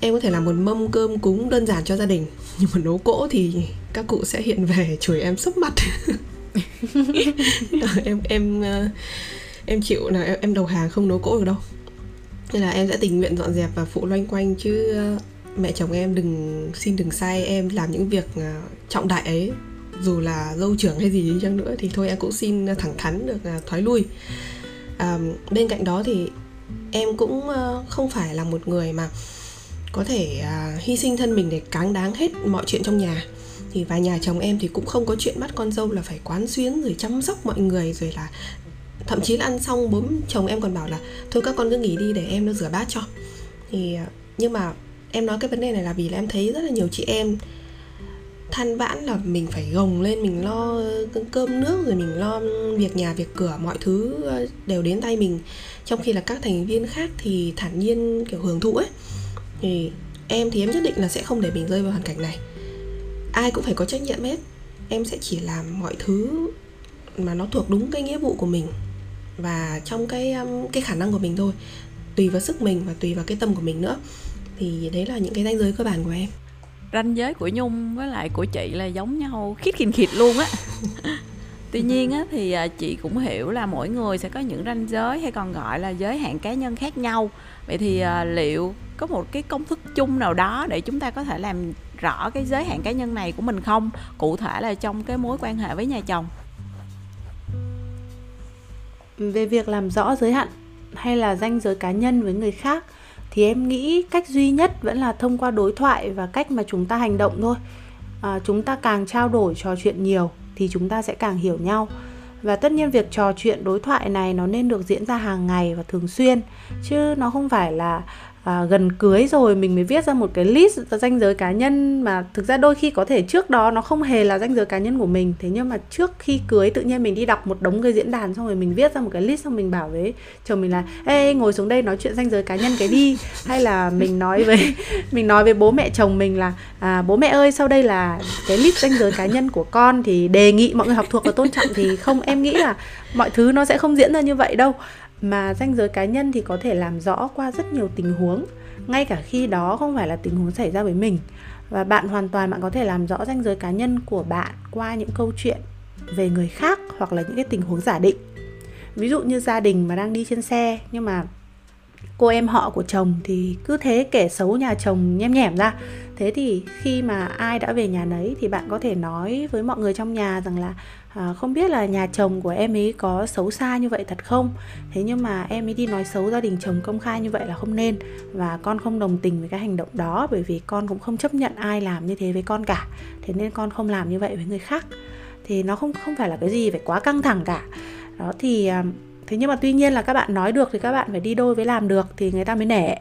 em có thể làm một mâm cơm cúng đơn giản cho gia đình nhưng mà nấu cỗ thì các cụ sẽ hiện về chửi em sấp mặt. em em ờ, em chịu là em, em đầu hàng không nấu cỗ được đâu. Nên là em sẽ tình nguyện dọn dẹp và phụ loanh quanh chứ ờ, mẹ chồng em đừng xin đừng sai em làm những việc ờ, trọng đại ấy. Dù là dâu trưởng hay gì đi chăng nữa thì thôi em cũng xin thẳng thắn được thoái lui. À, bên cạnh đó thì em cũng không phải là một người mà có thể uh, hy sinh thân mình để cáng đáng hết mọi chuyện trong nhà thì và nhà chồng em thì cũng không có chuyện bắt con dâu là phải quán xuyến rồi chăm sóc mọi người rồi là thậm chí là ăn xong bố chồng em còn bảo là thôi các con cứ nghỉ đi để em nó rửa bát cho. Thì ờ, nhưng mà em nói cái vấn đề này là vì là em thấy rất là nhiều chị em than vãn là mình phải gồng lên, mình lo cơm nước rồi mình lo việc nhà, việc cửa, mọi thứ ờ, đều đến tay mình. Trong khi là các thành viên khác thì thản nhiên kiểu hưởng thụ ấy. Thì em thì em nhất định là sẽ không để mình rơi vào hoàn cảnh này ai cũng phải có trách nhiệm hết. Em sẽ chỉ làm mọi thứ mà nó thuộc đúng cái nghĩa vụ của mình và trong cái um, cái khả năng của mình thôi tùy vào sức mình và tùy vào cái tâm của mình nữa. Thì đấy là những cái ranh giới cơ bản của em. Ranh giới của nhung với lại của chị là giống nhau khít khìn khịt luôn á. Tuy nhiên á thì à, chị cũng hiểu là mỗi người sẽ có những ranh giới hay còn gọi là giới hạn cá nhân khác nhau. Vậy thì à, liệu có một cái công thức chung nào đó để chúng ta có thể làm rõ cái giới hạn cá nhân này của mình không? Cụ thể là trong cái mối quan hệ với nhà chồng. Về việc làm rõ giới hạn hay là danh giới cá nhân với người khác thì em nghĩ cách duy nhất vẫn là thông qua đối thoại và cách mà chúng ta hành động thôi. À, chúng ta càng trao đổi trò chuyện nhiều thì chúng ta sẽ càng hiểu nhau. Và tất nhiên việc trò chuyện đối thoại này nó nên được diễn ra hàng ngày và thường xuyên chứ nó không phải là à, gần cưới rồi mình mới viết ra một cái list danh giới cá nhân mà thực ra đôi khi có thể trước đó nó không hề là danh giới cá nhân của mình. Thế nhưng mà trước khi cưới tự nhiên mình đi đọc một đống cái diễn đàn xong rồi mình viết ra một cái list xong mình bảo với chồng mình là ê ngồi xuống đây nói chuyện danh giới cá nhân cái đi. Hay là mình nói với mình nói với bố mẹ chồng mình là à, bố mẹ ơi sau đây là cái list danh giới cá nhân của con. Thì đề nghị mọi người học thuộc và tôn trọng thì không em nghĩ là mọi thứ nó sẽ không diễn ra như vậy đâu mà danh giới cá nhân thì có thể làm rõ qua rất nhiều tình huống, ngay cả khi đó không phải là tình huống xảy ra với mình. Và bạn hoàn toàn bạn có thể làm rõ danh giới cá nhân của bạn qua những câu chuyện về người khác hoặc là những cái tình huống giả định. Ví dụ như gia đình mà đang đi trên xe, nhưng mà cô em họ của chồng thì cứ thế kể xấu nhà chồng nhem nhẻm ra. Thế thì khi mà ai đã về nhà nấy thì bạn có thể nói với mọi người trong nhà rằng là à, không biết là nhà chồng của em ấy có xấu xa như vậy thật không? Thế nhưng mà em ấy đi nói xấu gia đình chồng công khai như vậy là không nên và con không đồng tình với cái hành động đó bởi vì con cũng không chấp nhận ai làm như thế với con cả. Thế nên con không làm như vậy với người khác. Thì nó không không phải là cái gì phải quá căng thẳng cả. Đó thì à, thế nhưng mà tuy nhiên là các bạn nói được thì các bạn phải đi đôi với làm được thì người ta mới nể.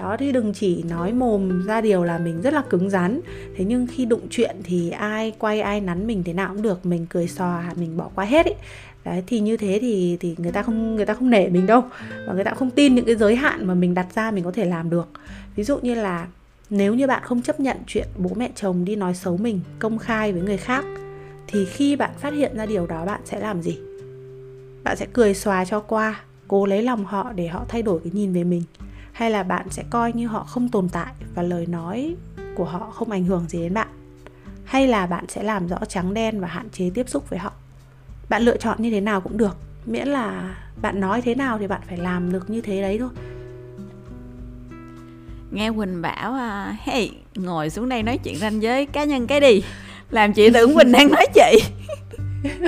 Đó, thì đừng chỉ nói mồm ra điều là mình rất là cứng rắn. Thế nhưng khi đụng chuyện thì ai quay, ai nắn mình thế nào cũng được, mình cười xòa, mình bỏ qua hết ý. Đấy, thì như thế thì thì người ta không, người ta không nể mình đâu. Và người ta không tin những cái giới hạn mà mình đặt ra mình có thể làm được. Ví dụ như là nếu như bạn không chấp nhận chuyện bố mẹ chồng đi nói xấu mình, công khai với người khác, thì khi bạn phát hiện ra điều đó bạn sẽ làm gì? Bạn sẽ cười xòa cho qua cố lấy lòng họ để họ thay đổi cái nhìn về mình. Hay là bạn sẽ coi như họ không tồn tại và lời nói của họ không ảnh hưởng gì đến bạn. Hay là bạn sẽ làm rõ trắng đen và hạn chế tiếp xúc với họ. Bạn lựa chọn như thế nào cũng được miễn là bạn nói thế nào thì bạn phải làm được như thế đấy thôi. Nghe quỳnh bảo uh, hey ngồi xuống đây nói chuyện ranh giới cá nhân cái đi. Làm chị tưởng quỳnh đang nói chị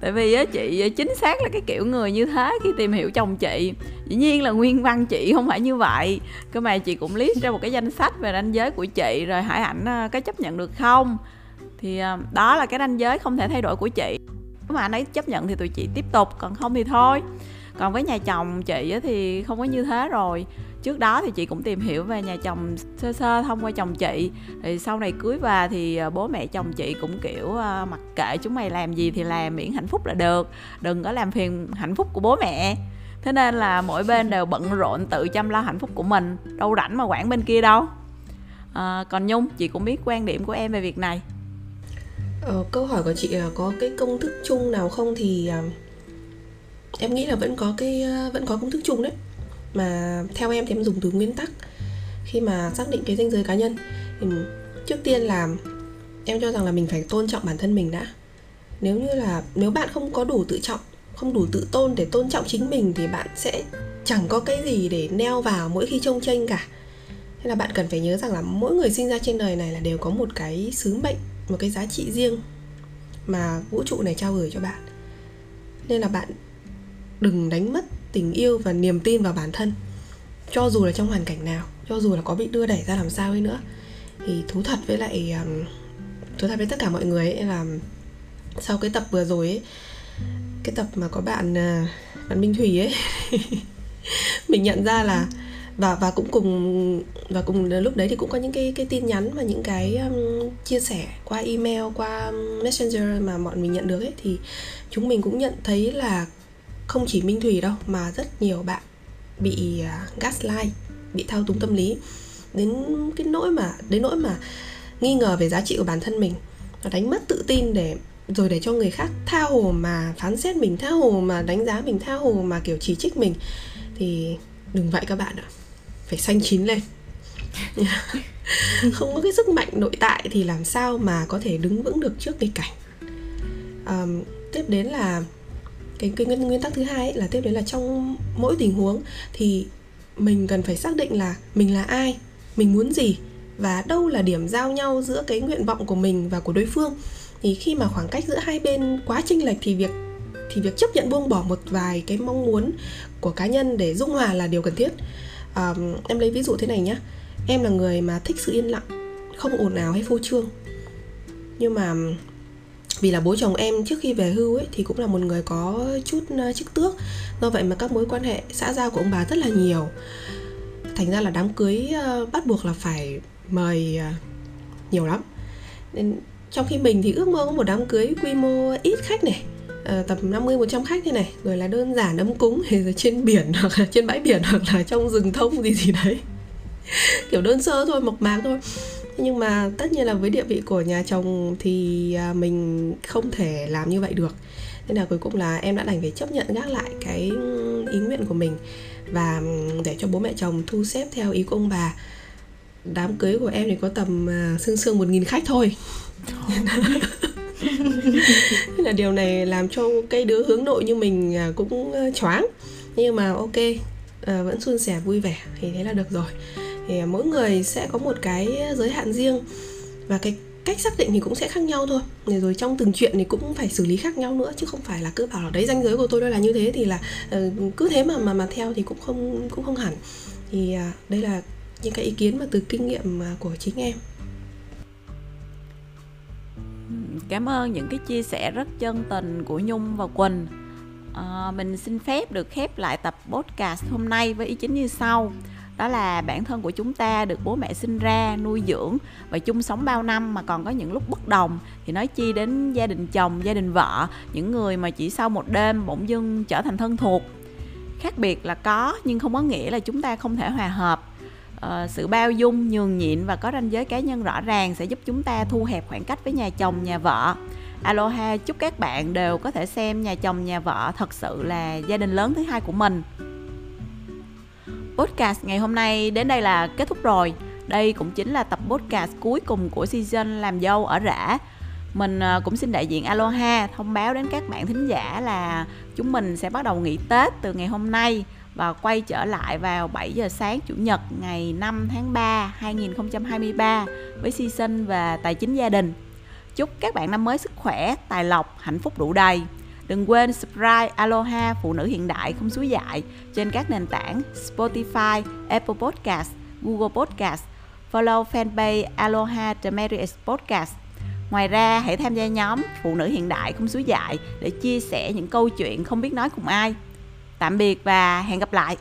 tại vì á, chị chính xác là cái kiểu người như thế khi tìm hiểu chồng chị. Dĩ nhiên là nguyên văn chị không phải như vậy. Cơ mà chị cũng list ra một cái danh sách về ranh giới của chị rồi hỏi ảnh có chấp nhận được không? Thì à, đó là cái ranh giới không thể thay đổi của chị. Nếu mà anh ấy chấp nhận thì tụi chị tiếp tục, còn không thì thôi. Còn với nhà chồng chị thì không có như thế rồi trước đó thì chị cũng tìm hiểu về nhà chồng sơ sơ thông qua chồng chị. Thì sau này cưới về thì ờ, bố mẹ chồng chị cũng kiểu ờ, mặc kệ chúng mày làm gì thì làm miễn hạnh phúc là được đừng có làm phiền hạnh phúc của bố mẹ. Thế nên là mỗi bên đều bận rộn tự chăm lo hạnh phúc của mình đâu rảnh mà quản bên kia đâu. À, còn nhung chị cũng biết quan điểm của em về việc này. Ờ, câu hỏi của chị là có cái công thức chung nào không thì em nghĩ là vẫn có cái vẫn có công thức chung đấy mà theo em thì em dùng từ nguyên tắc. Khi mà xác định cái danh giới cá nhân, thì trước tiên là em cho rằng là mình phải tôn trọng bản thân mình đã. Nếu như là, nếu bạn không có đủ tự trọng, không đủ tự tôn để tôn trọng chính mình thì bạn sẽ chẳng có cái gì để neo vào mỗi khi trông tranh cả. Thế là bạn cần phải nhớ rằng là mỗi người sinh ra trên đời này là đều có một cái sứ mệnh, một cái giá trị riêng mà vũ trụ này trao gửi cho bạn. Nên là bạn đừng đánh mất tình yêu và niềm tin vào bản thân. Cho dù là trong hoàn cảnh nào cho dù là có bị đưa đẩy ra làm sao ấy nữa thì thú thật với lại um, thú thật với tất cả mọi người ấy là sau cái tập vừa rồi ấy cái tập mà có bạn uh, bạn Minh Thủy ấy mình nhận ra là và và cũng cùng và cùng lúc đấy thì cũng có những cái cái tin nhắn và những cái um, chia sẻ qua email qua um, messenger mà bọn mình nhận được ấy thì chúng mình cũng nhận thấy là không chỉ Minh Thủy đâu mà rất nhiều bạn bị à, gaslight bị thao túng tâm lý. Đến cái nỗi mà đến nỗi mà nghi ngờ về giá trị của bản thân mình và đánh mất tự tin để rồi để cho người khác tha hồ mà phán xét mình tha hồ mà đánh giá mình tha hồ mà kiểu chỉ trích mình. Thì đừng vậy các bạn ạ phải xanh chín lên. Không có cái sức mạnh nội tại thì làm sao mà có thể đứng vững được trước nghịch cảnh. Um, tiếp đến là cái, cái nguyên, nguyên tắc thứ hai ấy, là tiếp đến là trong mỗi tình huống thì mình cần phải xác định là mình là ai mình muốn gì và đâu là điểm giao nhau giữa cái nguyện vọng của mình và của đối phương. Thì khi mà khoảng cách giữa hai bên quá chênh lệch thì việc thì việc chấp nhận buông bỏ một vài cái mong muốn của cá nhân để dung hòa là điều cần thiết. À, em lấy ví dụ thế này nhé em là người mà thích sự yên lặng không ồn ào hay phô trương. Nhưng mà vì là bố chồng em trước khi về hưu ấy thì cũng là một người có chút ờ, chức tước. Do vậy mà các mối quan hệ xã giao của ông bà rất là nhiều. Thành ra là đám cưới ờ, bắt buộc là phải mời ờ, nhiều lắm. Nên trong khi mình thì ước mơ có một đám cưới quy mô ít khách này uh, tầm 50 100 khách thế này rồi là đơn giản ấm cúng thì trên biển hoặc là trên bãi biển hoặc là trong rừng thông gì gì đấy. Kiểu đơn sơ thôi mộc mạc thôi nhưng mà tất nhiên là với địa vị của nhà chồng thì à, mình không thể làm như vậy được. Nên là cuối cùng là em đã đành phải chấp nhận gác lại cái ừ, ý nguyện của mình và ừ, để cho bố mẹ chồng thu xếp theo ý của ông bà. Đám cưới của em thì có tầm à, sương sương một nghìn khách thôi. Thế là điều này làm cho cây đứa hướng nội như mình à, cũng choáng. Nhưng mà ok vẫn suôn sẻ vui vẻ, thì thế là được rồi thì mỗi người sẽ có một cái giới hạn riêng. Và cái cách xác định thì cũng sẽ khác nhau thôi. Rồi trong từng chuyện thì cũng phải xử lý khác nhau nữa chứ không phải là cứ bảo là đấy danh giới của tôi đó là như thế thì là ờ, cứ thế mà mà mà theo thì cũng không cũng không hẳn. Thì à, đây là những cái ý kiến mà từ kinh nghiệm à, của chính em. Cảm ơn những cái chia sẻ rất chân tình của nhung và quỳnh. À, mình xin phép được khép lại tập podcast hôm nay với ý chính như sau đó là bản thân của chúng ta được bố mẹ sinh ra nuôi dưỡng và chung sống bao năm mà còn có những lúc bất đồng. Thì nói chi đến gia đình chồng gia đình vợ những người mà chỉ sau một đêm bỗng dưng trở thành thân thuộc. Khác biệt là có nhưng không có nghĩa là chúng ta không thể hòa hợp. Uh, sự bao dung nhường nhịn và có ranh giới cá nhân rõ ràng sẽ giúp chúng ta thu hẹp khoảng cách với nhà chồng nhà vợ. Aloha chúc các bạn đều có thể xem nhà chồng nhà vợ thật sự là gia đình lớn thứ hai của mình podcast ngày hôm nay đến đây là kết thúc rồi đây cũng chính là tập podcast cuối cùng của season làm dâu ở rã mình à, cũng xin đại diện Aloha thông báo đến các bạn thính giả là chúng mình sẽ bắt đầu nghỉ Tết từ ngày hôm nay và quay trở lại vào 7 giờ sáng Chủ nhật ngày 5 tháng 3 2023 với season và tài chính gia đình. Chúc các bạn năm mới sức khỏe, tài lộc, hạnh phúc đủ đầy. Đừng quên subscribe Aloha Phụ nữ hiện đại không suối dại trên các nền tảng Spotify, Apple Podcast, Google Podcast, follow fanpage Aloha The Marriage Podcast. Ngoài ra, hãy tham gia nhóm Phụ nữ hiện đại không suối dại để chia sẻ những câu chuyện không biết nói cùng ai. Tạm biệt và hẹn gặp lại.